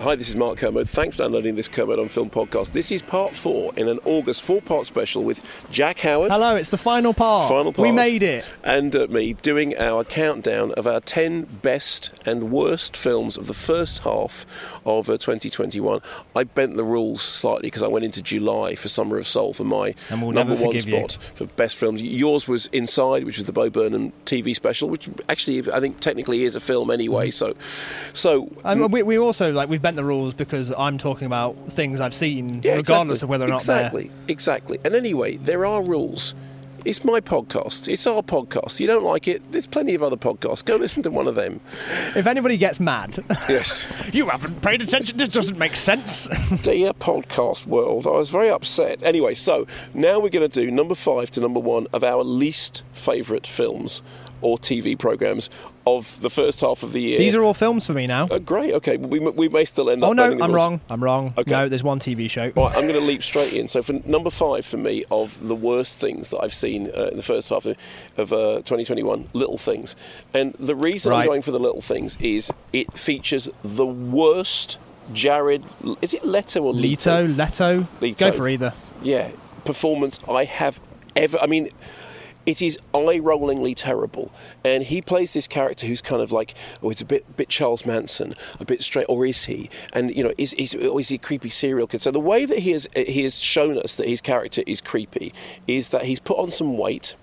Hi, this is Mark Kermode. Thanks for downloading this Kermode on Film podcast. This is part four in an August four-part special with Jack Howard. Hello, it's the final part. Final part. We made it. And uh, me doing our countdown of our 10 best and worst films of the first half of uh, 2021. I bent the rules slightly because I went into July for Summer of Soul for my we'll number one forgive you. spot for best films. Yours was Inside, which was the Bo Burnham TV special, which actually I think technically is a film anyway. So, so Mm-hmm. Um, we, we also like we've bent the rules because I'm talking about things I've seen, Yeah, regardless exactly. of whether or not exactly, exactly. And anyway, there are rules. It's my podcast. It's our podcast. You don't like it? There's plenty of other podcasts. Go listen to one of them. If anybody gets mad, Yes, you haven't paid attention. This doesn't make sense. dear podcast world, I was very upset. Anyway, so now we're going to do number five to number one of our least favourite films or TV programs of the first half of the year. These are all films for me now. Oh, great. Okay, we, we may still end up. oh no, I'm wrong. I'm wrong. Okay. No, there's one TV show. Right, I'm going to leap straight in. So, for number five for me of the worst things that I've seen uh, in the first half of, of uh, 2021, Little Things. And the reason I'm going for the Little Things is it features the worst Jared. Is it Leto or Leto, Leto, Leto. Go for either. yeah, performance I have ever. I mean, it is eye-rollingly terrible, and he plays this character who's kind of like, oh, it's a bit, bit Charles Manson, a bit straight, or is he? And you know, is is, or is he a creepy serial killer? So the way that he has he has shown us that his character is creepy is that he's put on some weight,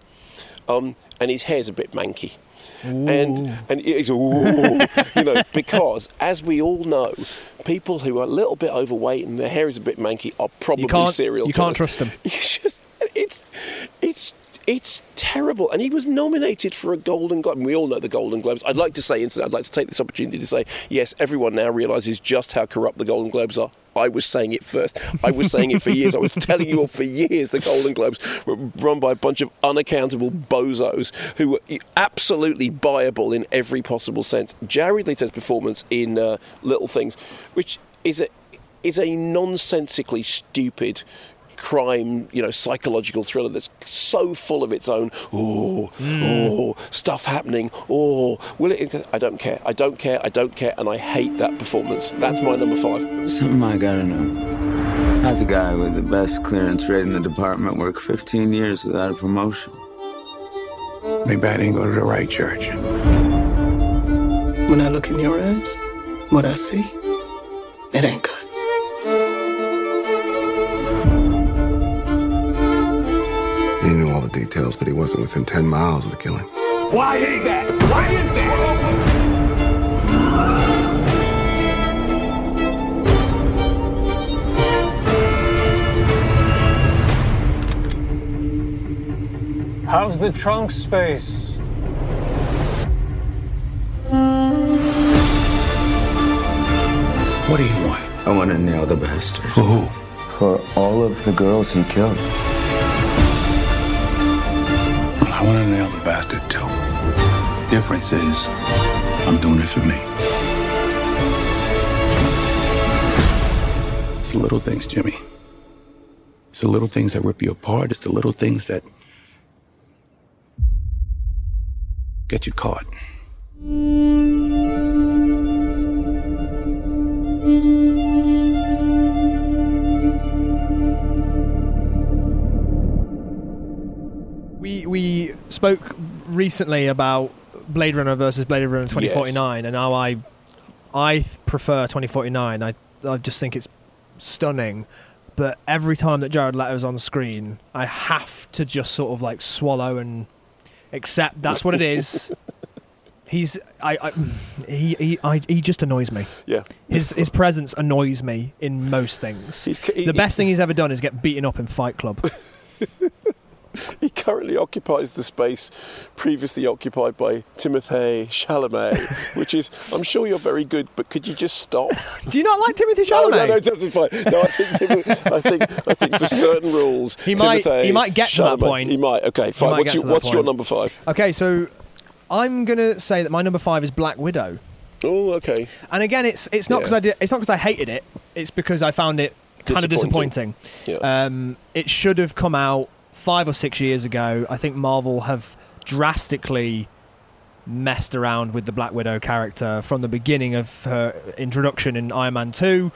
um, and his hair's a bit manky. And and it's ooh, you know because as we all know, people who are a little bit overweight and their hair is a bit manky are probably can't- serial you can't trust them. You just it's it's it's terrible. And he was nominated for a Golden Globe. And we all know the Golden Globes. I'd like to say, instead, I'd like to take this opportunity to say, yes, everyone now realises just how corrupt the Golden Globes are. I was saying it first. I was saying it for years. I was telling you all for years the Golden Globes were run by a bunch of unaccountable bozos who were absolutely buyable in every possible sense. Jared Leto's performance in uh, Little Things, which is a is a nonsensically stupid crime, you know, psychological thriller that's so full of its own, oh, hmm. oh, stuff happening, oh, will it? I don't care. I don't care. I don't care. And I hate that performance. That's my number five. Something I gotta know. How's a guy with the best clearance rate in the department work 15 years without a promotion? Maybe I didn't go to the right church. When I look in your eyes, what I see, it ain't good. Details, but he wasn't within 10 miles of the killing. Why is that? Why is that? How's the trunk space? What do you want? I wanna nail the bastard. For who? For all of the girls he killed. I want to nail the bastard too. Difference is, I'm doing it for me. It's the little things, Jimmy. It's the little things that rip you apart. It's the little things that get you caught. Spoke recently about Blade Runner versus Blade Runner 2049, and now I I prefer 2049. I I just think it's stunning. But every time that Jared Leto's on screen, I have to just sort of like swallow and accept that's what it is. He's I, I he he I, he just annoys me. Yeah. His his presence annoys me in most things. He's he- the best thing he's ever done is get beaten up in Fight Club. He currently occupies the space previously occupied by Timothée Chalamet, which is, I'm sure you're very good, but could you just stop? Do you not like Timothy No, Chalamet? no, no, that's fine. No, I think, I think, I think for certain rules, He might- he might get to that point. He might. Okay, fine. might What's, your, what's your number five? Okay, so I'm gonna say that my number five is Black Widow. Oh, okay. And again, it's it's not because Yeah. I did. It's not because I hated it. It's because I found it kind of Disappointing. disappointing. Yeah. Um, it should have come out five or six years ago. I think Marvel have drastically messed around with the Black Widow character from the beginning of her introduction in Iron Man Two.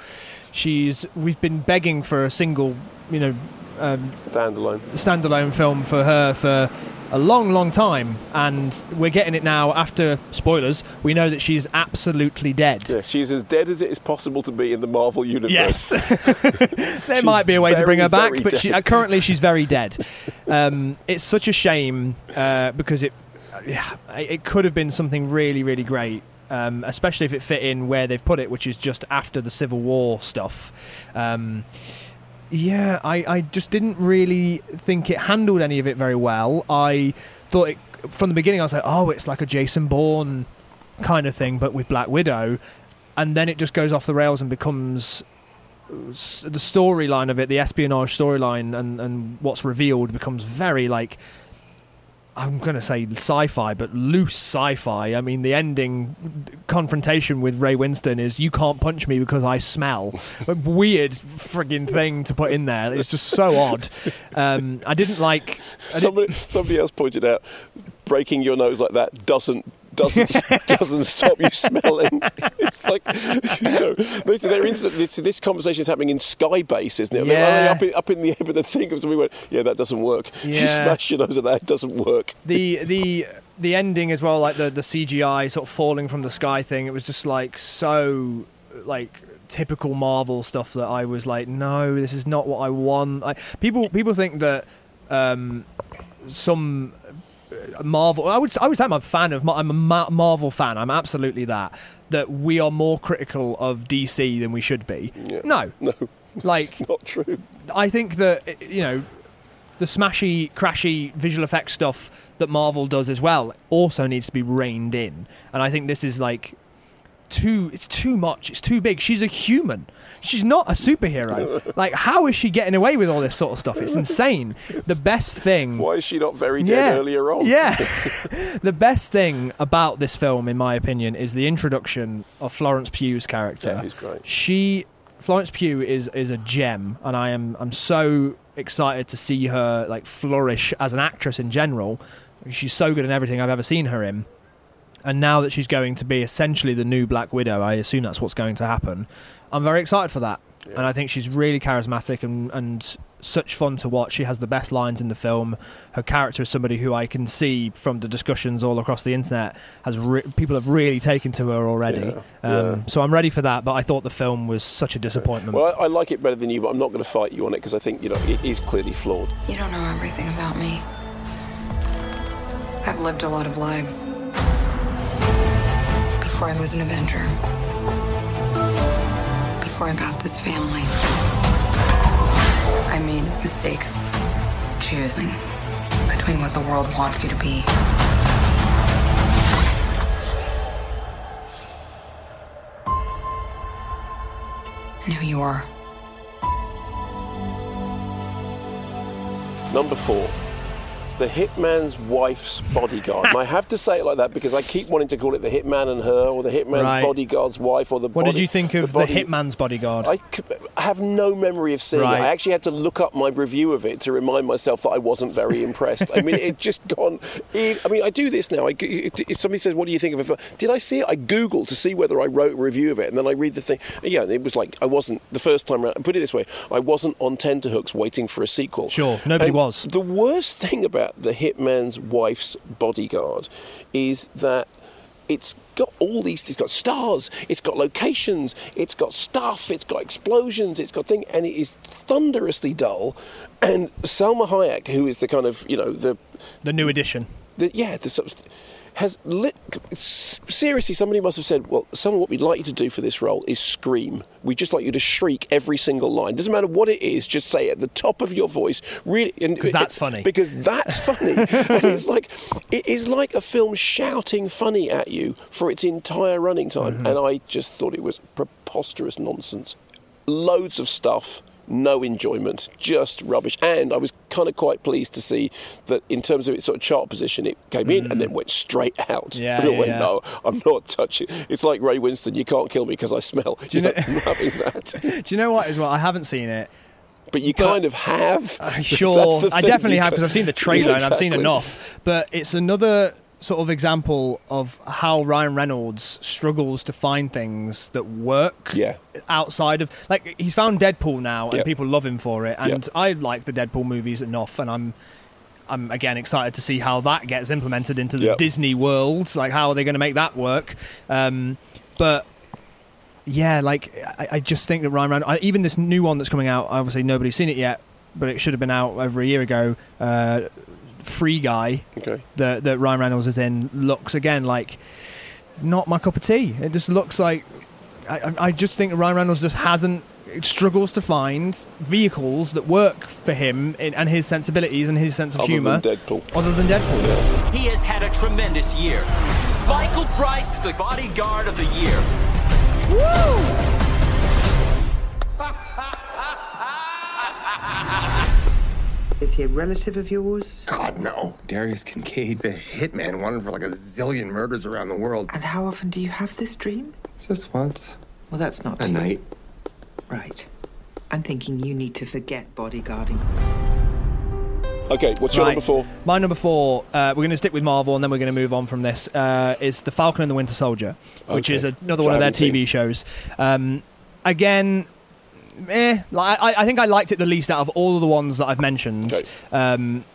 She's we've been begging for a single, you know, um, Standalone. standalone film for her for a long, long time, and we're getting it now. After spoilers, we know that she's absolutely dead. Yeah, she's as dead as it is possible to be in the Marvel universe. Yes. there might be a way to bring her back, but she, uh, currently she's very dead. Um, it's such a shame uh, because it, yeah, it could have been something really, really great. Um, especially if it fit in where they've put it, which is just after the Civil War stuff. Um, yeah, I, I just didn't really think it handled any of it very well. I thought it from the beginning. I was like, oh, it's like a Jason Bourne kind of thing, but with Black Widow, and then it just goes off the rails and becomes uh, the storyline of it, the espionage storyline, and and what's revealed becomes very like. I'm going to say sci-fi, but loose sci-fi. I mean, the ending confrontation with Ray Winstone is "You can't punch me because I smell." a weird frigging thing to put in there. It's just so odd. Um, I didn't like. I didn't- Somebody, somebody else pointed out breaking your nose like that doesn't doesn't doesn't stop you smelling. It's like you know, this, this, this conversation is happening in Skybase, isn't it? Yeah. up in, up in the air, but the thing of somebody went, yeah, that doesn't work. If you Yeah. smash your nose at that, it doesn't work. the the the ending as well, like the the CGI sort of falling from the sky thing. It was just like so like typical Marvel stuff that I was like, no, this is not what I want. Like, people people think that um, some Marvel. I would I would say I'm a fan of. I'm a Marvel fan. I'm absolutely that. That we are more critical of DC than we should be. Yeah. No, No, Like- it's not true. I think that you know the smashy, crashy visual effects stuff that Marvel does as well also needs to be reined in. And I think this is like too. It's too much. It's too big. She's a human. She's not a superhero. like, how is she getting away with all this sort of stuff? It's insane. The best thing. Why is she not very dead earlier on? Yeah. the best thing about this film, in my opinion, is the introduction of Florence Pugh's character. Yeah, great. She, Florence Pugh, is is a gem, and I am I'm so excited to see her like flourish as an actress in general. She's so good in everything I've ever seen her in. And now that she's going to be essentially the new Black Widow, I assume that's what's going to happen. I'm very excited for that. And I think she's really charismatic and, and such fun to watch. She has the best lines in the film. Her character is somebody who I can see from the discussions all across the internet has re- people have really taken to her already. Yeah, um, yeah. So I'm ready for that. But I thought the film was such a disappointment. Well, I, I like it better than you, but I'm not going to fight you on it because I think you know it is clearly flawed. You don't know everything about me. I've lived a lot of lives. Before I was an Avenger. Before I got this family. I made mistakes choosing between what the world wants you to be and who you are. Number four, the hitman's wife's bodyguard. and I have to say it like that because I keep wanting to call it the hitman and her, or the hitman's Right. bodyguard's wife, or the. what body- did you think of the, body- Hitman's Bodyguard? I have no memory of seeing Right. it. I actually had to look up my review of it to remind myself that I wasn't very impressed. I mean, it just gone. It, I mean, I do this now. I, if somebody says, "What do you think of it?" Did I see it? I Google to see whether I wrote a review of it, and then I read the thing. Yeah, it was like I wasn't the first time around. Put it this way: I wasn't on tenterhooks waiting for a sequel. Sure, nobody And was. The worst thing about the hitman's wife's bodyguard is that it's got all these it's got stars it's got locations it's got stuff it's got explosions it's got thing and it is thunderously dull and Salma Hayek who is the kind of you know the The new edition. the, yeah, the sort of, has lit. Seriously, somebody must have said, "Well, some of what we'd like you to do for this role is scream. We just like you to shriek every single line. Doesn't matter what it is, just say it at the top of your voice. Really, Because that's funny. Because that's funny. and it's like it is like a film shouting funny at you for its entire running time. Mm-hmm. And I just thought it was preposterous nonsense. Loads of stuff. No enjoyment, just rubbish. And I was kind of quite pleased to see that in terms of its sort of chart position, it came in and then went straight out. Mm. Yeah, yeah, went, yeah. no, I'm not touching. It's like Ray Winstone, you can't kill me because I smell. you know- I'm that. Do you know what as well? I haven't seen it. But you But- kind of have. Uh, Sure, I definitely you have because I've seen the trailer Yeah, and I've seen enough. But it's another sort of example of how Ryan Reynolds struggles to find things that work Yeah. outside of like he's found Deadpool now and Yeah. people love him for it. And Yeah. I like the Deadpool movies enough, and I'm. I'm again excited to see how that gets implemented into the Yeah. Disney world. Like, how are they going to make that work? Um, but yeah, like I, I just think that Ryan Reynolds, I, even this new one that's coming out, obviously nobody's seen it yet, but it should have been out over a year ago. Uh, Free Guy Okay. that that Ryan Reynolds is in looks again like not my cup of tea. It just looks like I, I- I just think Ryan Reynolds just hasn't struggles to find vehicles that work for him in, and his sensibilities and his sense of Other humor. than Deadpool. Other than Deadpool. He has had a tremendous year. Michael Bryce is the bodyguard of the year. Is he a relative of yours? God, no. Darius Kincaid, the hitman, wanted for like a zillion murders around the world. And how often do you have this dream? Just once. Well, that's not A too- night. Right. I'm thinking you need to forget bodyguarding. Okay, what's your Right. number four? My number four, uh, we're going to stick with Marvel and then we're going to move on from this, uh, is The Falcon and the Winter Soldier, which Okay. is another Which one I of their haven't seen. TV shows. Um, again, eh, I, I think I liked it the least out of all of the ones that I've mentioned. Okay. Um,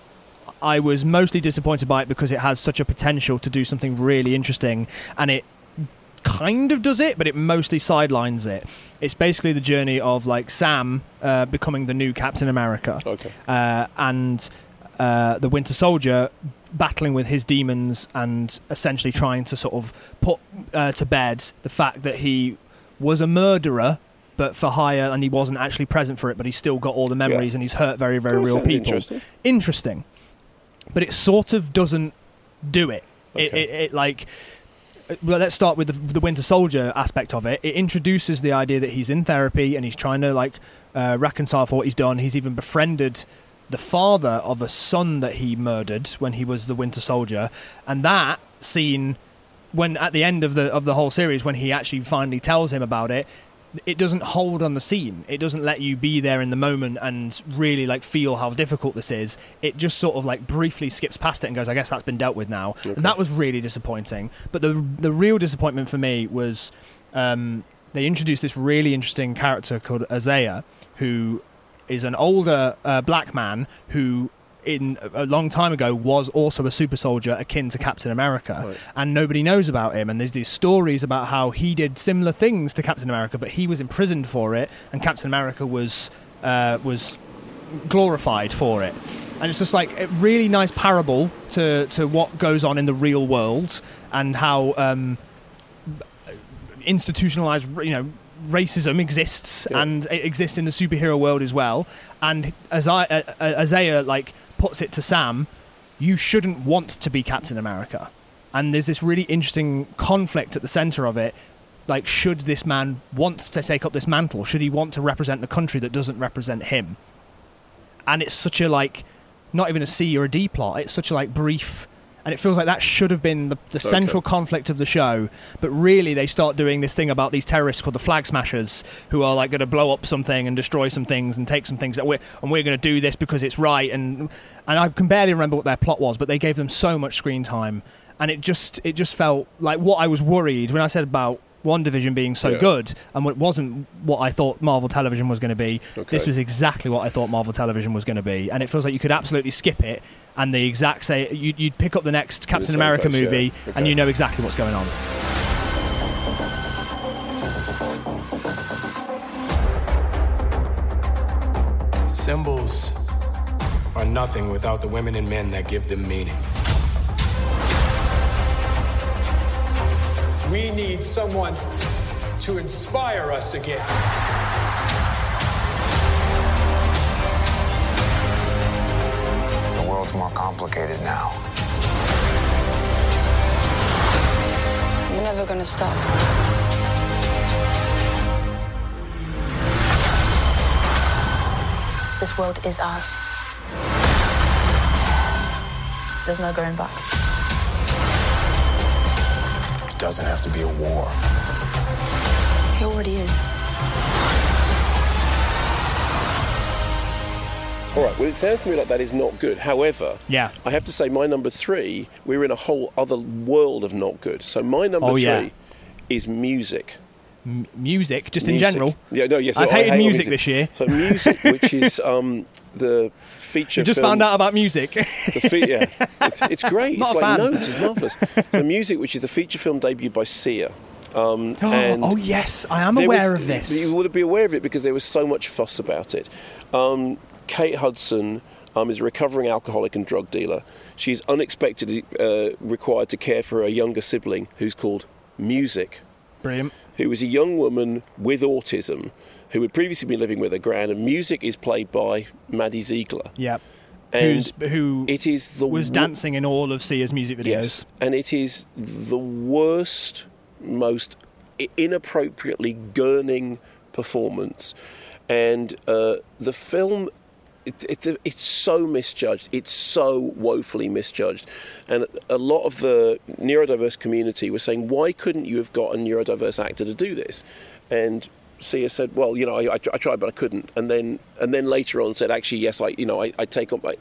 I was mostly disappointed by it because it has such a potential to do something really interesting, and it kind of does it, but it mostly sidelines it. It's basically the journey of like Sam uh, becoming the new Captain America, Okay. uh, and uh, the Winter Soldier battling with his demons and essentially trying to sort of put uh, to bed the fact that he was a murderer. But for hire, and he wasn't actually present for it, but he's still got all the memories, Yeah. and he's hurt very, very real people. interesting. Interesting, but it sort of doesn't do it. It, it, it like well, let's start with the, the Winter Soldier aspect of it. It introduces the idea that he's in therapy and he's trying to like uh, reconcile for what he's done. He's even befriended the father of a son that he murdered when he was the Winter Soldier, and that scene when at the end of the of the whole series when he actually finally tells him about it it doesn't hold on the scene. It doesn't let you be there in the moment and really like feel how difficult this is. It just sort of like briefly skips past it and goes i guess that's been dealt with now. And that was really disappointing. But the the real disappointment for me was um, they introduced this really interesting character called Isaiah, who is an older uh, black man who in a long time ago was also a super soldier akin to Captain America. And nobody knows about him. And there's these stories about how he did similar things to Captain America but he was imprisoned for it and Captain America was uh, was glorified for it. And it's just like a really nice parable to to what goes on in the real world and how um, institutionalized you know racism exists and it exists in the superhero world as well. And as I, uh, uh, Isaiah like puts it to Sam you shouldn't want to be Captain America. And there's this really interesting conflict at the center of it like should this man want to take up this mantle? Should he want to represent the country that doesn't represent him? And it's such a like not even a C or a D plot it's such a like brief and it feels like that should have been the, the central conflict of the show. But really, they start doing this thing about these terrorists called the Flag Smashers, who are like going to blow up something and destroy some things and take some things that we're and we're going to do this because it's right. And and I can barely remember what their plot was, but they gave them so much screen time, and it just it just felt like what I was worried when I said about WandaVision being so Yeah. good and it wasn't what I thought Marvel Television was going to be. Okay. This was exactly what I thought Marvel Television was going to be, and it feels like you could absolutely skip it. And the exact say you, you'd pick up the next Captain same America place, yeah. movie, and you know exactly what's going on. Symbols are nothing without the women and men that give them meaning. We need someone to inspire us again. The world's more complicated now. We're never gonna stop. This world is ours. There's no going back. It doesn't have to be a war. It already is. All right. Well, it sounds to me like that is not good. However, Yeah. I have to say my number three. We're in a whole other world of not good. So my number Oh, three yeah. is music. M- music, just in general. Yeah, no, yes. I've I hated hate music this year. So music, which is um, the feature. You just film- found out about music. The fe- yeah, it's, it's great. Not it's like fan. notes. It's marvelous. the music, which is the feature film debuted by Sia. Um, and oh yes, I am aware was- of this. You would be aware of it because there was so much fuss about it. Um, Kate Hudson um, is a recovering alcoholic and drug dealer. She's unexpectedly uh, required to care for a younger sibling who's called Music, Brilliant. Who is a young woman with autism who had previously been living with her gran. And Music is played by Maddie Ziegler. Yep. And Who's, who it is the was wo- dancing in all of Sia's music videos. Yes, and it is the worst, most inappropriately gurning performance, and uh, the film. It, it's it's so misjudged. It's so woefully misjudged, and a lot of the neurodiverse community were saying, "Why couldn't you have got a neurodiverse actor to do this?" And Sia said, "Well, you know, I, I, tried, but I couldn't." And then and then later on said, "Actually, yes, I you know I, I take on my."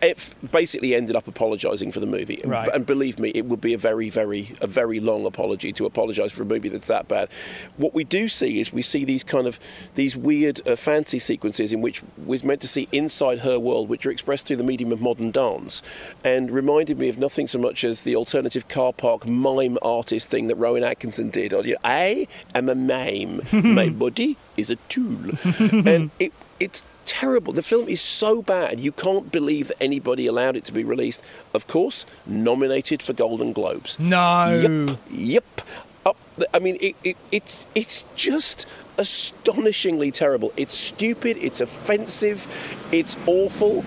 It basically ended up apologising for the movie, And- Right. and believe me, it would be a very, very, a very long apology to apologise for a movie that's that bad. What we do see is we see these kind of these weird uh, fancy sequences in which we're meant to see inside her world, which are expressed through the medium of modern dance, and reminded me of nothing so much as the alternative car park mime artist thing that Rowan Atkinson did. On, you know, I am a mime, my mm. body is a tool, and it, it's terrible. The film is so bad, you can't believe that anybody allowed it to be released. Of course, nominated for Golden Globes. No. Yep. Yep. Up the, I mean, it, it, it's it's just astonishingly terrible. It's stupid. It's offensive. It's awful.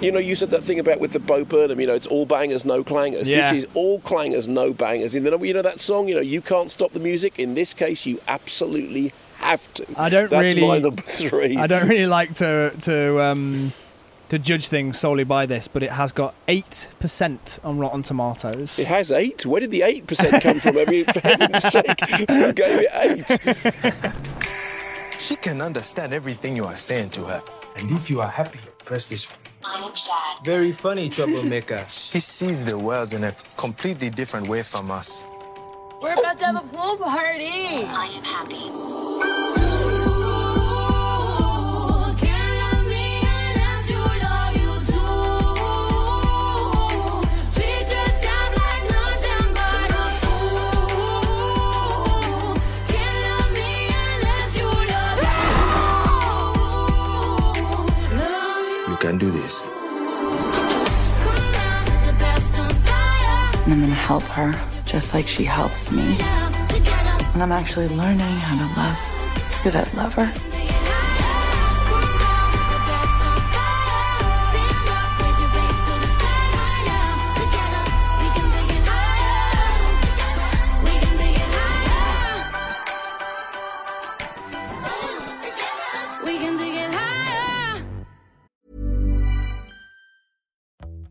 You know, you said that thing about with the Bo Burnham. You know, it's all bangers, no clangers. Yeah. This is all clangers, no bangers. You know that song. You know, you can't stop the music. In this case, you absolutely have to. I don't That's really. my number three. I don't really like to to um, to judge things solely by this, but it has got eight percent on Rotten Tomatoes. It has eight. Where did the eight percent come from? I mean, for heaven's sake, who gave it eight? She can understand everything you are saying to her. And if you are happy, press this one. I am sad. Very funny, troublemaker. he sees the world in a completely different way from us. We're about to have a pool party. I am happy. You can do this. I'm gonna help her just like she helps me. And I'm actually learning how to love because I love her.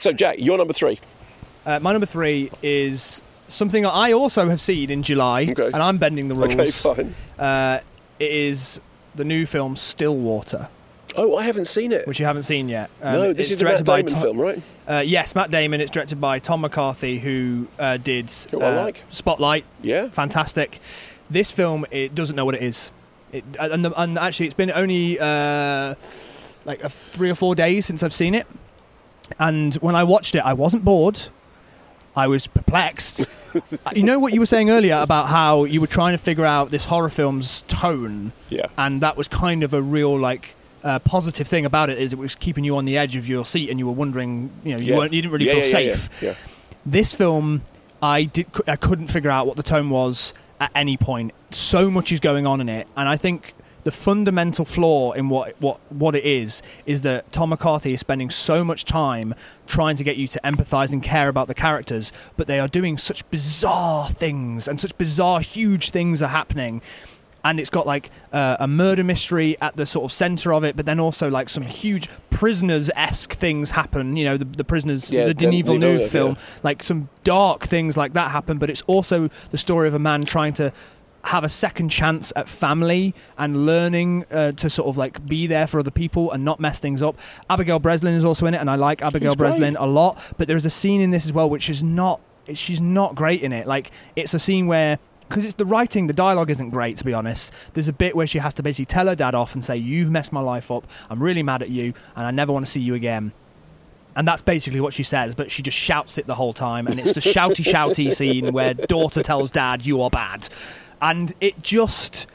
So, Jack, you're number three. Uh, my number three is something that I also have seen in July, and I'm bending the rules. Okay, fine. Uh, it is the new film Stillwater. Oh, I haven't seen it. Which you haven't seen yet. Um, no, this is the Matt directed by Damon Tom- film, right? Uh, yes, Matt Damon. It's directed by Tom McCarthy, who uh, did Who I uh, like. Spotlight. Yeah, fantastic. This film, it doesn't know what it is. It, and, and actually, it's been only uh, like a three or four days since I've seen it. And when I watched it, I wasn't bored. I was perplexed. you know what you were saying earlier about how you were trying to figure out this horror film's tone. Yeah. And that was kind of a real like uh, positive thing about it is it was keeping you on the edge of your seat and you were wondering, you know, you Yeah. weren't you didn't really Yeah, feel safe. yeah. This film, I did I couldn't figure out what the tone was at any point. So much is going on in it, and I think the fundamental flaw in what what what it is is that Tom McCarthy is spending so much time trying to get you to empathize and care about the characters, but they are doing such bizarre things and such bizarre, huge things are happening. And it's got like uh, a murder mystery at the sort of center of it, but then also like some huge prisoners esque things happen. You know, the, the prisoners, Yeah, the Den- Denis Villeneuve film, yeah. like some dark things like that happen, but it's also the story of a man trying to have a second chance at family and learning uh, to sort of like be there for other people and not mess things up. Abigail Breslin is also in it, and I like Abigail She's great. Breslin a lot. But there is a scene in this as well which is not. She's not great in it. Like it's a scene where. Because it's the writing, the dialogue isn't great, to be honest. There's a bit where she has to basically tell her dad off and say, You've messed my life up. I'm really mad at you, and I never want to see you again. And that's basically what she says, but she just shouts it the whole time. And it's the shouty, shouty scene where daughter tells dad, You are bad. And it just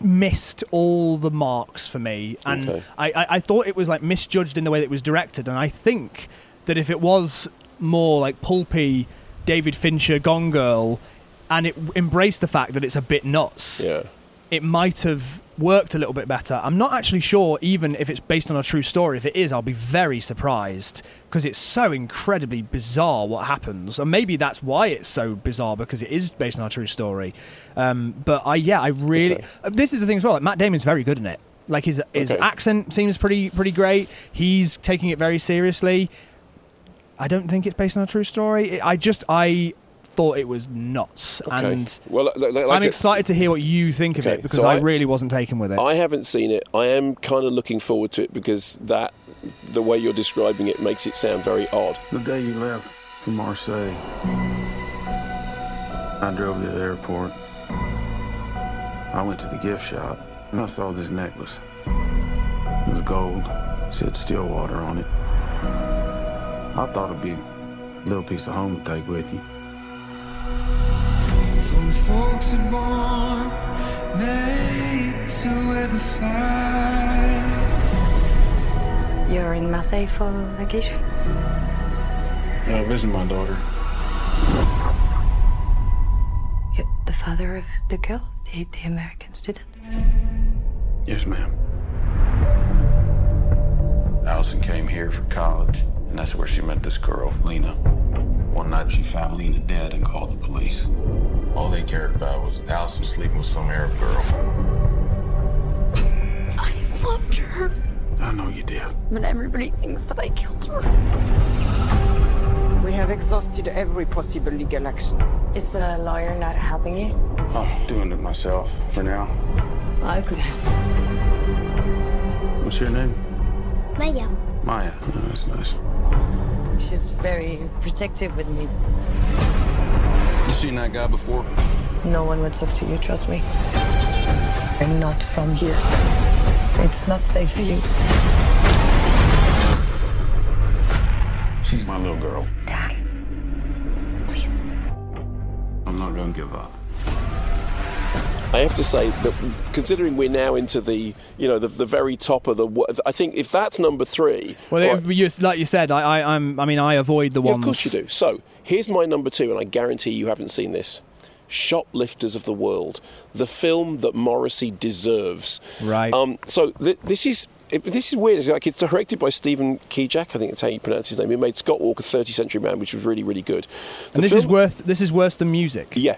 missed all the marks for me. And Okay. I, I, I thought it was like misjudged in the way that it was directed. And I think that if it was more like pulpy, David Fincher, Gone Girl, and it embraced the fact that it's a bit nuts, Yeah. It might have worked a little bit better. I'm not actually sure, even if it's based on a true story. If it is, I'll be very surprised because it's so incredibly bizarre what happens, and maybe that's why it's so bizarre because it is based on a true story. Um, but I, yeah, I really. uh, This is the thing as well. Like Matt Damon's very good in it. Like his his Okay. accent seems pretty pretty great. He's taking it very seriously. I don't think it's based on a true story. I just I thought it was nuts, Okay. and well, like, like I'm I said- excited to hear what you think of it because so I, I- really wasn't taken with it. I haven't seen it. I am kind of looking forward to it because that, the way you're describing it, makes it sound very odd. The day you left for Marseille, I drove to the airport. I went to the gift shop and I saw this necklace. It was gold, said Stillwater on it. I thought it'd be a little piece of home to take with you. Some folks are born made to weather fly. You're in Marseille for vacation? Yeah, I visited my daughter. You're the father of the girl, the, the American student? Yes, ma'am. Allison came here for college, and that's where she met this girl, Lena. One night she found Lena dead and called the police. All they cared about was Allison sleeping with some Arab girl. I loved her, I know you did. but everybody thinks that I killed her. We have exhausted every possible legal action. Is the lawyer not helping you? I'm doing it myself for now. I could help. What's your name? Maya. Maya. Oh, that's nice. She's very protective with me. You seen that guy before? No one would talk to you, trust me. I'm not from here. It's not safe for you. She's my little girl. Dad. Please. I'm not gonna give up. I have to say that considering we're now into the you know the, the very top of the I think if that's number three Well, right, it- you, like you said, I, I, I'm. I mean, I avoid the yeah, ones. of course you do so here's my number two and I guarantee you haven't seen this Shoplifters of the World the film that Morrissey deserves Right. um, so th- this is it, this is weird. It's Like it's directed by Stephen Kijak, I think that's how you pronounce his name. He made Scott Walker, 30th Century Man, which was really, really good. The And this is worth. This is worse than music. yeah.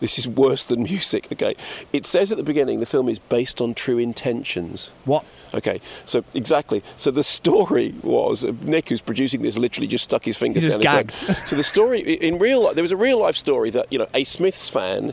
This is worse than music, okay? It says at the beginning the film is based on true intentions. What? Okay, so exactly. So the story was uh, Nick, who's producing this, literally just stuck his fingers down gagged. his head. So the story in real life, there was a real life story that you know a Smiths fan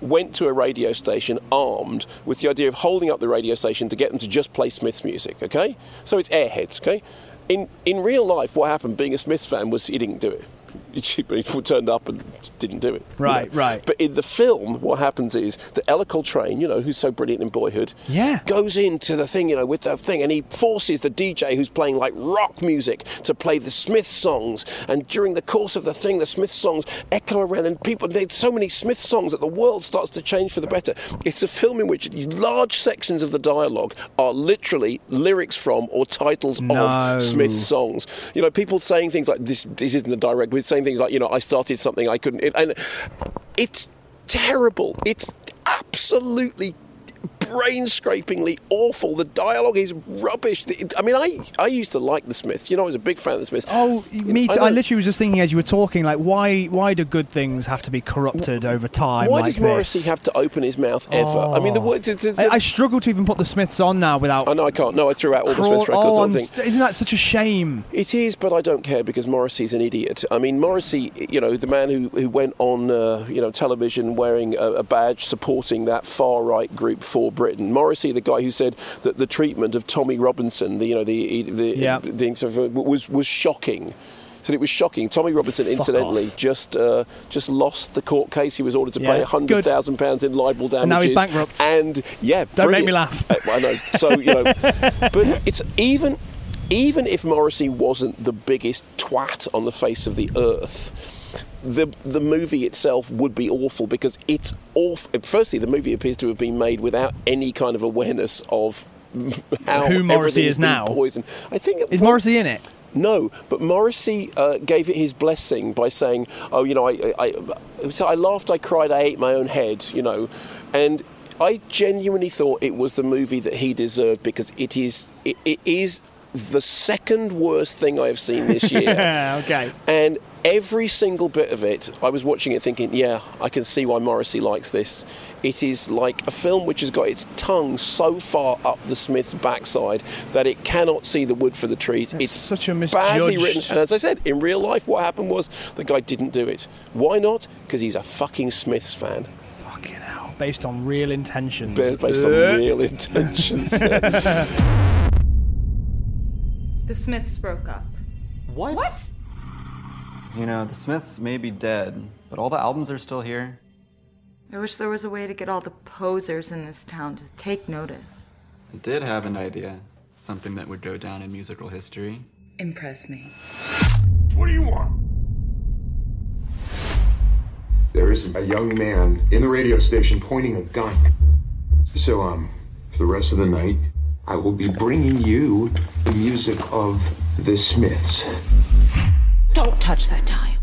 went to a radio station armed with the idea of holding up the radio station to get them to just play Smiths music. Okay, so it's airheads. Okay, in in real life, what happened? Being a Smiths fan was he didn't do it. But he turned up and didn't do it. you Right, know. right. But in the film, what happens is that Ellar Coltrane, you know, who's so brilliant in Boyhood, Yeah. goes into the thing, you know, with the thing, and he forces the DJ who's playing like rock music to play the Smith songs. And during the course of the thing, the Smith songs echo around, and people, there's so many Smith songs that the world starts to change for the better. It's a film in which large sections of the dialogue are literally lyrics from or titles No. of Smith songs. You know, people saying things like this. This isn't a direct. We're saying things like, you know, I started something I couldn't, it, and it's terrible. It's absolutely brain-scrapingly awful. The dialogue is rubbish. I mean, I I used to like the Smiths. You know, I was a big fan of the Smiths. Oh, me I too. I, know- literally was just thinking as you were talking, like, why why do good things have to be corrupted over time? Why like does Morrissey have to open his mouth ever? I mean, the words. it's- it's- I, I struggle to even put the Smiths on now without. I know I can't. No, I threw out all the Smiths records oh, on thing. Isn't that such a shame? It is, but I don't care because Morrissey's an idiot. I mean, Morrissey, you know, the man who, who went on, uh, you know, television wearing a, a badge supporting that far right group for Britain. Morrissey, the guy who said that the treatment of Tommy Robinson, the, you know, the the, Yeah. the was was shocking. Said it was shocking. Tommy Robinson, Fuck incidentally, off. just uh, just lost the court case. He was ordered to pay Yeah, hundred thousand pounds in libel damages. And now he's bankrupt. And yeah, Don't make me laugh. Uh, I know. So you know, but it's even even if Morrissey wasn't the biggest twat on the face of the earth. The the movie itself would be awful because it's awful. Firstly, the movie appears to have been made without any kind of awareness of how Who Morrissey is now. Poisoned. I think Is was- Morrissey in it? no, but Morrissey uh, gave it his blessing by saying, "Oh, you know, I, I, I, so I laughed, I cried, I ate my own head," you know, and I genuinely thought it was the movie that he deserved because it is, it, it is the second worst thing I have seen this year. okay. And every single bit of it, I was watching it thinking, yeah, I can see why Morrissey likes this. It is like a film which has got its tongue so far up the Smiths' backside that it cannot see the wood for the trees. It's it's such a badly written. And as I said, in real life, what happened was the guy didn't do it. Why not? Because he's a fucking Smiths fan. Fucking hell. Based on real intentions. Based based on real intentions. The Smiths broke up. What? What? You know, the Smiths may be dead, but all the albums are still here. I wish there was a way to get all the posers in this town to take notice. I did have an idea. Something that would go down in musical history. Impress me. What do you want? There is a young man in the radio station pointing a gun. So, um, for the rest of the night, I will be bringing you the music of the Smiths. Don't touch that dial.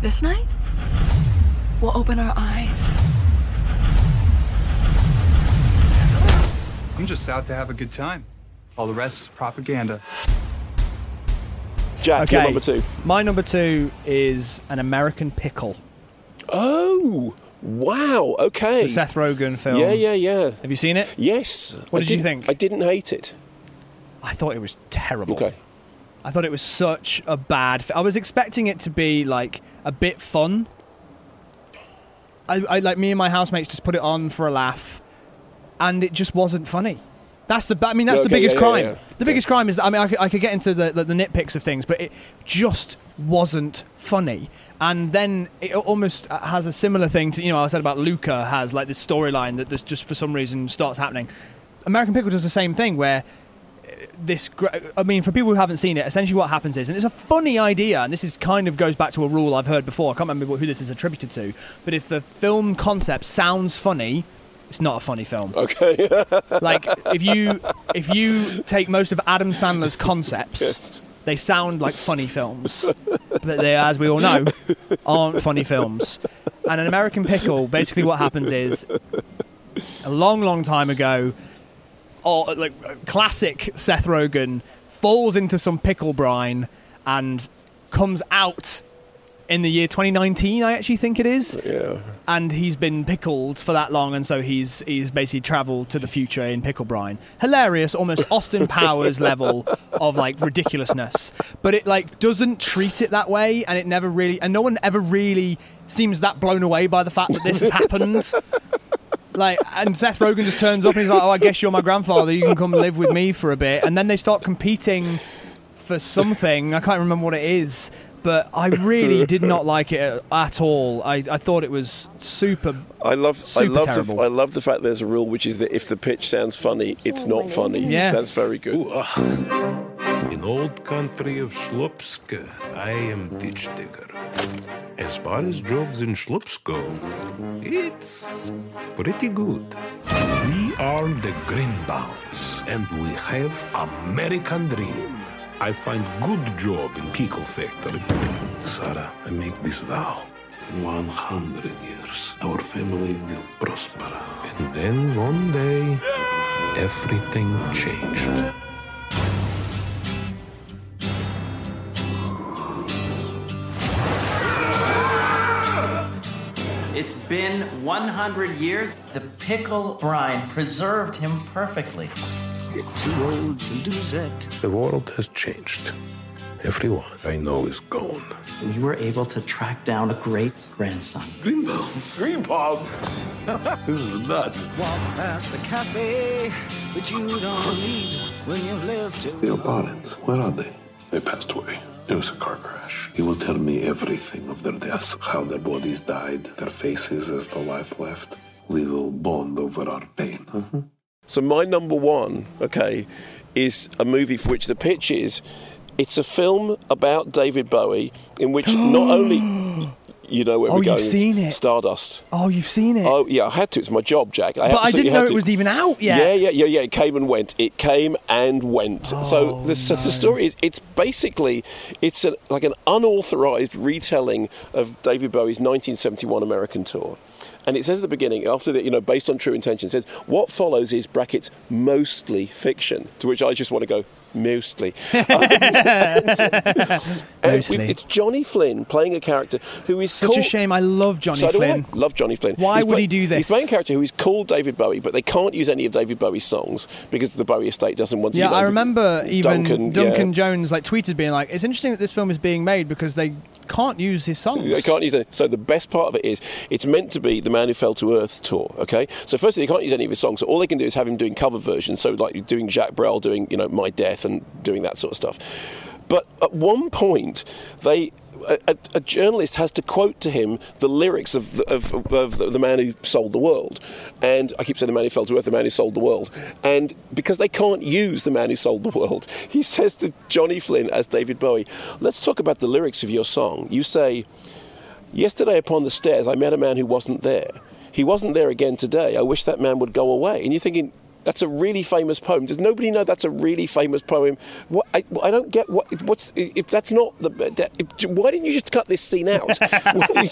This night, we'll open our eyes. I'm just out to have a good time. All the rest is propaganda. Jack, your number two. My number two is an American pickle. Oh, wow. Okay. The Seth Rogen film. Yeah, yeah, yeah. Have you seen it? Yes. What I did you think? I didn't hate it. I thought it was terrible. Okay. I thought it was such a bad. Fi- I was expecting it to be like a bit fun, I, I like me and my housemates just put it on for a laugh, and it just wasn't funny. That's the. I mean, that's the biggest yeah, yeah, crime. yeah. The biggest crime is that I mean, I could, I could get into the, the the nitpicks of things, but it just wasn't funny. And then it almost has a similar thing to you know I said about Luca has like this storyline that just just for some reason starts happening. American Pickle does the same thing where uh, this i mean for people who haven't seen it essentially what happens is and it's a funny idea and this is kind of goes back to a rule i've heard before i can't remember who this is attributed to but if the film concept sounds funny it's not a funny film. Okay. like if you if you take most of adam sandler's concepts they sound like funny films. But they as we all know aren't funny films. And an american pickle basically what happens is a long long time ago or like classic Seth Rogen falls into some pickle brine and comes out in the year 2019 I actually think it is Yeah. and he's been pickled for that long and so he's he's basically traveled to the future in pickle brine hilarious almost Austin Powers level of like ridiculousness but it like doesn't treat it that way and it never really and no one ever really seems that blown away by the fact that this has happened like and Seth Rogen just turns up and he's like, "Oh, I guess you're my grandfather. You can come live with me for a bit." And then they start competing for something. I can't remember what it is, but I really did not like it at all. I, I thought it was super. I love, I Super love, the, terrible. I love the fact there's a rule which is that if the pitch sounds funny, it's not funny. Yeah. that's very good. Ah. In old country of Schlupska, I am ditch digger. As far as jokes in Schlups go, it's pretty good. We are the Greenbaums, and we have American dream. I find good job in pickle factory. Sarah, I make this vow. In 100 years, our family will prosper. And then one day, everything changed. It's been 100 years. The pickle brine preserved him perfectly. You're too old to lose it. The world has changed. Everyone I know is gone. You were able to track down a great grandson. Greenbaum. Greenbaum. this is nuts. Walk past the cafe that you don't need when you live to. Your parents, where are they? They passed away. It was a car crash. He will tell me everything of their deaths, how their bodies died, their faces as the life left. We will bond over our pain. Mm-hmm. So my number one, okay, is a movie for which the pitch is it's a film about David Bowie in which not only you know where Oh, we're going, you've seen it. Stardust. Oh, you've seen it. Oh yeah, I had to. It's my job, Jack. I but I didn't know it was even out yet. Yeah, yeah, yeah, yeah. It came and went. It came and went. Oh, so the, so the story is, it's basically, it's a, like an unauthorized retelling of David Bowie's 1971 American tour. And it says at the beginning, after that, you know, based on true intention, it says what follows is brackets mostly fiction. To which I just want to go mostly. Um, uh, and Mostly. we've- it's Johnny Flynn playing a character who is Such a shame. I love Johnny so Flynn. Love Johnny Flynn. Why He's would play- he do this? He's playing a character who is called David Bowie, but they can't use any of David Bowie's songs because the Bowie estate doesn't want to. Yeah, you know, I remember even Duncan, Duncan, yeah. Jones like tweeted being like, "It's interesting that this film is being made because they can't use his songs." They can't use it. So the best part of it is it's meant to be the Man Who Fell to Earth tour. Okay, so firstly they can't use any of his songs. So all they can do is have him doing cover versions. So like doing Jacques Brel, doing you know My Death, and doing that sort of stuff. But at one point they. A, a, journalist has to quote to him the lyrics of the, of, of the, the man who sold the world, and I keep saying the man who fell to earth, the man who sold the world, and because they can't use the man who sold the world, he says to Johnny Flynn as David Bowie, "Let's talk about the lyrics of your song." You say, Yesterday upon the stairs, I met a man who wasn't there. He wasn't there again today. I wish that man would go away. And you're thinking, that's a really famous poem. Does nobody know that's a really famous poem? What, I, I don't get what what's if that's not the. If, why didn't you just cut this scene out?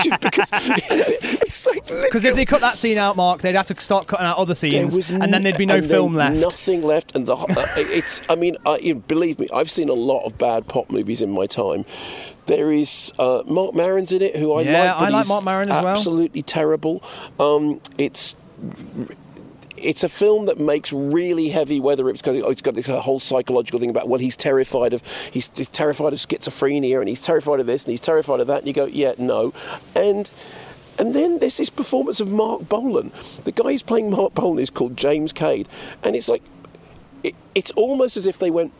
You- because it's, it's like Because if they cut that scene out, Mark, they'd have to start cutting out other scenes, and then there'd be no film left. Nothing left, and the uh, it's. I mean, I, you know, believe me, I've seen a lot of bad pop movies in my time. There is uh, Marc Maron's in it, who I Yeah, like. I like Marc Maron as well. Absolutely terrible. Um, it's it's a film that makes really heavy whether it's got, it's got a whole psychological thing about well he's terrified of he's, he's terrified of schizophrenia and he's terrified of this and he's terrified of that and you go yeah no and And then there's this performance of Marc Bolan. The guy who's playing Marc Bolan is called James Cade, and it's like it, it's almost as if they went.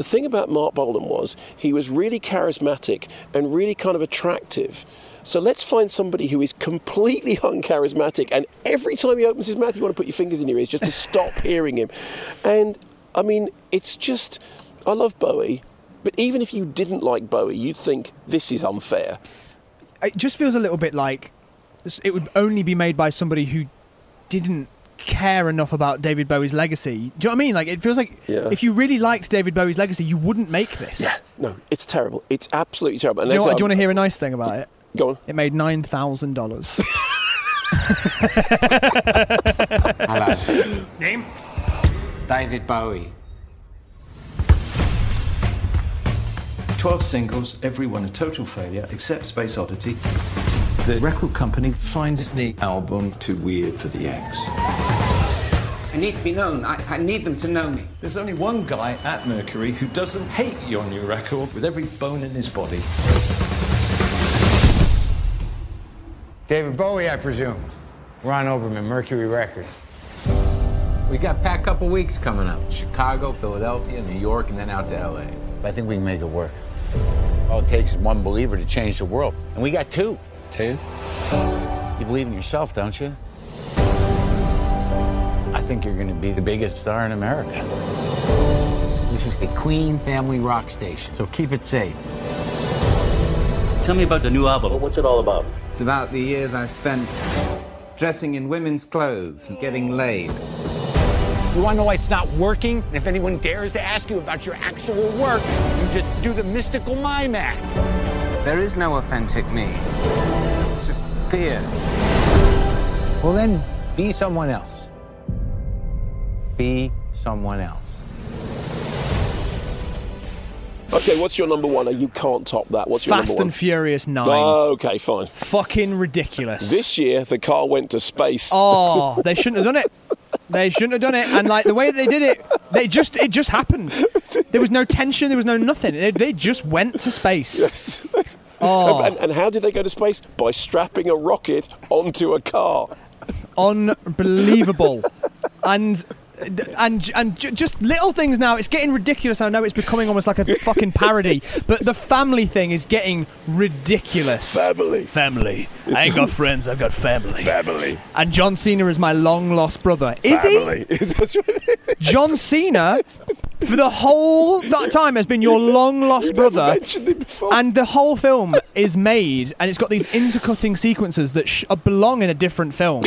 The thing about Marc Bolan was he was really charismatic and really kind of attractive. So let's find somebody who is completely uncharismatic, and every time he opens his mouth, you want to put your fingers in your ears just to stop hearing him. And I mean, it's just I love Bowie, but even if you didn't like Bowie, you'd think this is unfair. It just feels a little bit like it would only be made by somebody who didn't care enough about David Bowie's legacy. Do you know what I mean? Like it feels like Yeah. if you really liked David Bowie's legacy, you wouldn't make this. No, it's terrible. It's absolutely terrible. Do you, know there's, what, do you um, want to hear a nice thing about it? Go on. It made nine thousand dollars. Hello. Name? David Bowie. 12 singles, every one a total failure, except Space Oddity. The record company finds the album too weird for the X. I need to be known. I, I need them to know me. There's only one guy at Mercury who doesn't hate your new record with every bone in his body. David Bowie, I presume. Ron Oberman, Mercury Records. We got packed couple weeks coming up. Chicago, Philadelphia, New York, and then out to LA. I think we can make it work. All it takes is one believer to change the world. And we got two. Two? You believe in yourself, don't you? I think you're going to be the biggest star in America. This is a Queen family rock station, so keep it safe. Tell me about the new album. What's it all about? It's about the years I spent dressing in women's clothes and getting laid. You want to know why it's not working? If anyone dares to ask you about your actual work, you just do the mystical mime act. There is no authentic me. It's just fear. Well, then be someone else. Be someone else. Okay, what's your number one? Uh, you can't top that. What's your Fast number one? Fast and Furious Nine. Oh, okay, fine. Fucking ridiculous. This year, the car went to space. Oh, they shouldn't have done it. They shouldn't have done it. And like the way that they did it, they just it just happened. There was no tension. There was no nothing. They, they just went to space. Yes. Oh. And, and how did they go to space? By strapping a rocket onto a car. Unbelievable. and and and ju- just little things now. It's getting ridiculous. I know it's becoming almost like a fucking parody. But the family thing is getting ridiculous. Family. Family. I ain't got friends. I've got family. Family. And John Cena is my long lost brother. Is Family. he? Is that right? John Cena, for the whole that time, has been your long lost brother. mentioned before. And the whole film is made, and it's got these intercutting sequences that sh- uh, belong in a different film,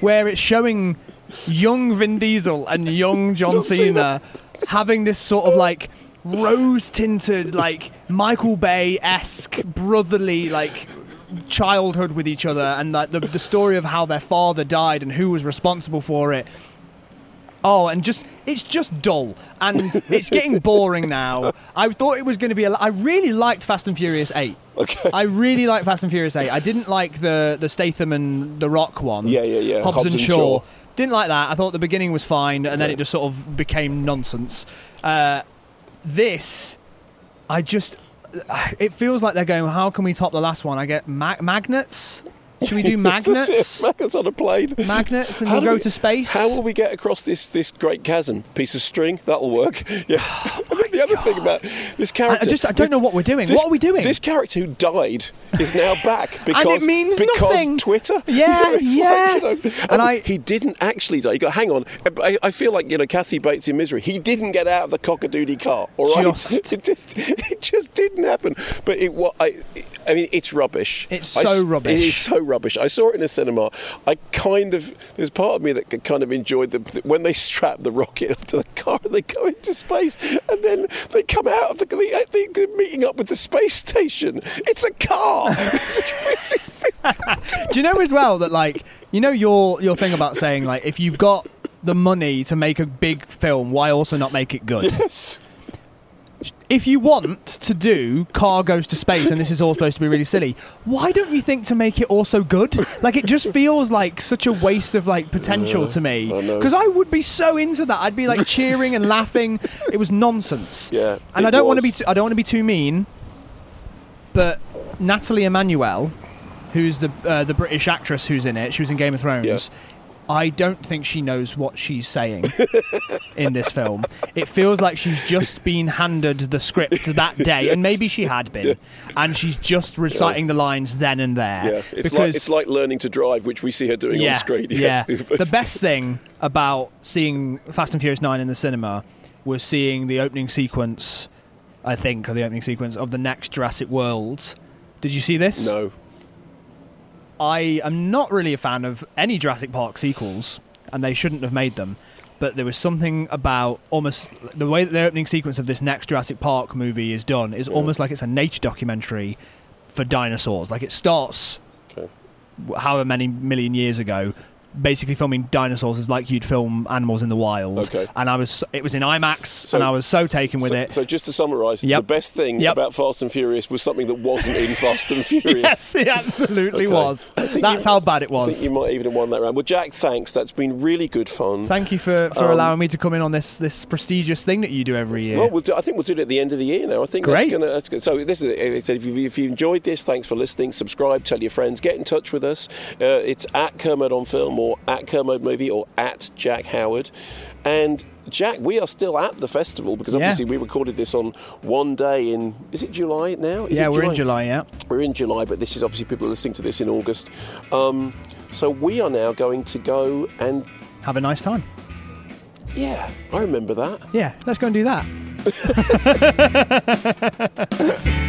where it's showing young Vin Diesel and young John, John Cena, having this sort of like rose tinted, like Michael Bay esque brotherly, like childhood with each other, and like the, the story of how their father died and who was responsible for it. Oh, and just it's just dull, and it's getting boring now. I thought it was going to be. A, I really liked Fast and Furious Eight. Okay. I really liked Fast and Furious Eight. I didn't like the the Statham and the Rock one. Yeah, yeah, yeah. Hobbs, Hobbs and and Shaw. Shaw. Didn't like that. I thought the beginning was fine, and then it just sort of became nonsense. Uh, this, I just. It feels like they're going. How can we top the last one? I get ma- magnets. Should we do magnets? magnets on a plane. Magnets, and How we'll go we- to space. How will we get across this this great chasm? Piece of string that'll work. Yeah. Oh and then the other thing about this character, I just- I don't know what we're doing. this- What are we doing? This character who died is now back because means because nothing. Twitter. Yeah, it's yeah. Like, you know, And oh, I- he didn't actually die. You go, hang on. I, I feel like you know Kathy Bates in Misery. He didn't get out of the cockadoodie car. All right, Just. it, just, it just didn't happen. But it what I. I mean, it's rubbish. It's I so rubbish. It is so rubbish. I saw it in the cinema. I kind of there's part of me that kind of enjoyed the when they strap the rocket onto the car and they go into space and then they come out of the they, they, they're meeting up with the space station. It's a car. Do you know as well that like you know your your thing about saying like if you've got the money to make a big film, why also not make it good? yes. If you want to do car goes to space and this is all supposed to be really silly, why don't you think to make it also good? Like it just feels like such a waste of like potential Yeah, to me. Because I would be so into that. I'd be like cheering and laughing. It was nonsense. Yeah, And I don't want to be. T- I don't want to be too mean. But Nathalie Emmanuel who's the uh, the British actress who's in it. She was in Game of Thrones. I don't think she knows what she's saying in this film. It feels like she's just been handed the script that day, and maybe she had been, and she's just reciting the lines then and there. Yes, it's like it's like learning to drive, which we see her doing on screen. Yeah. The best thing about seeing Fast and Furious 9 in the cinema was seeing the opening sequence, I think, or the opening sequence of the next Jurassic World. Did you see this? No. I am not really a fan of any Jurassic Park sequels, and they shouldn't have made them. But there was something about almost the way that the opening sequence of this next Jurassic Park movie is done is almost like it's a nature documentary for dinosaurs. Like it starts Okay. however many million years ago, basically filming dinosaurs is like you'd film animals in the wild. Okay. And I was, it was in IMAX, and I was so taken with so, it. So just to summarise, Yep. the best thing Yep. about Fast and Furious was something that wasn't in Fast and Furious. yes, it absolutely Okay. was. That's you- how bad it I was. think you might even have won that round. Well, Jack, thanks. That's been really good fun. Thank you for, for Um, allowing me to come in on this this prestigious thing that you do every year. Well, we'll do, I think we'll do it at the end of the year now. I think Great. that's going to. That's good. So this is. it. If you, if you enjoyed this, thanks for listening. Subscribe, tell your friends, get in touch with us. Uh, it's at Kermode on Film or at Kermode Movie or at Jack Howard. And Jack, we are still at the festival because Yeah. obviously we recorded this on one day in. Is it July now? Is yeah, it we're in July, yeah. We're in July, but this is obviously people are listening to this in August. Um, so we are now going to go and Have a nice time. yeah, I remember that. Yeah, let's go and do that.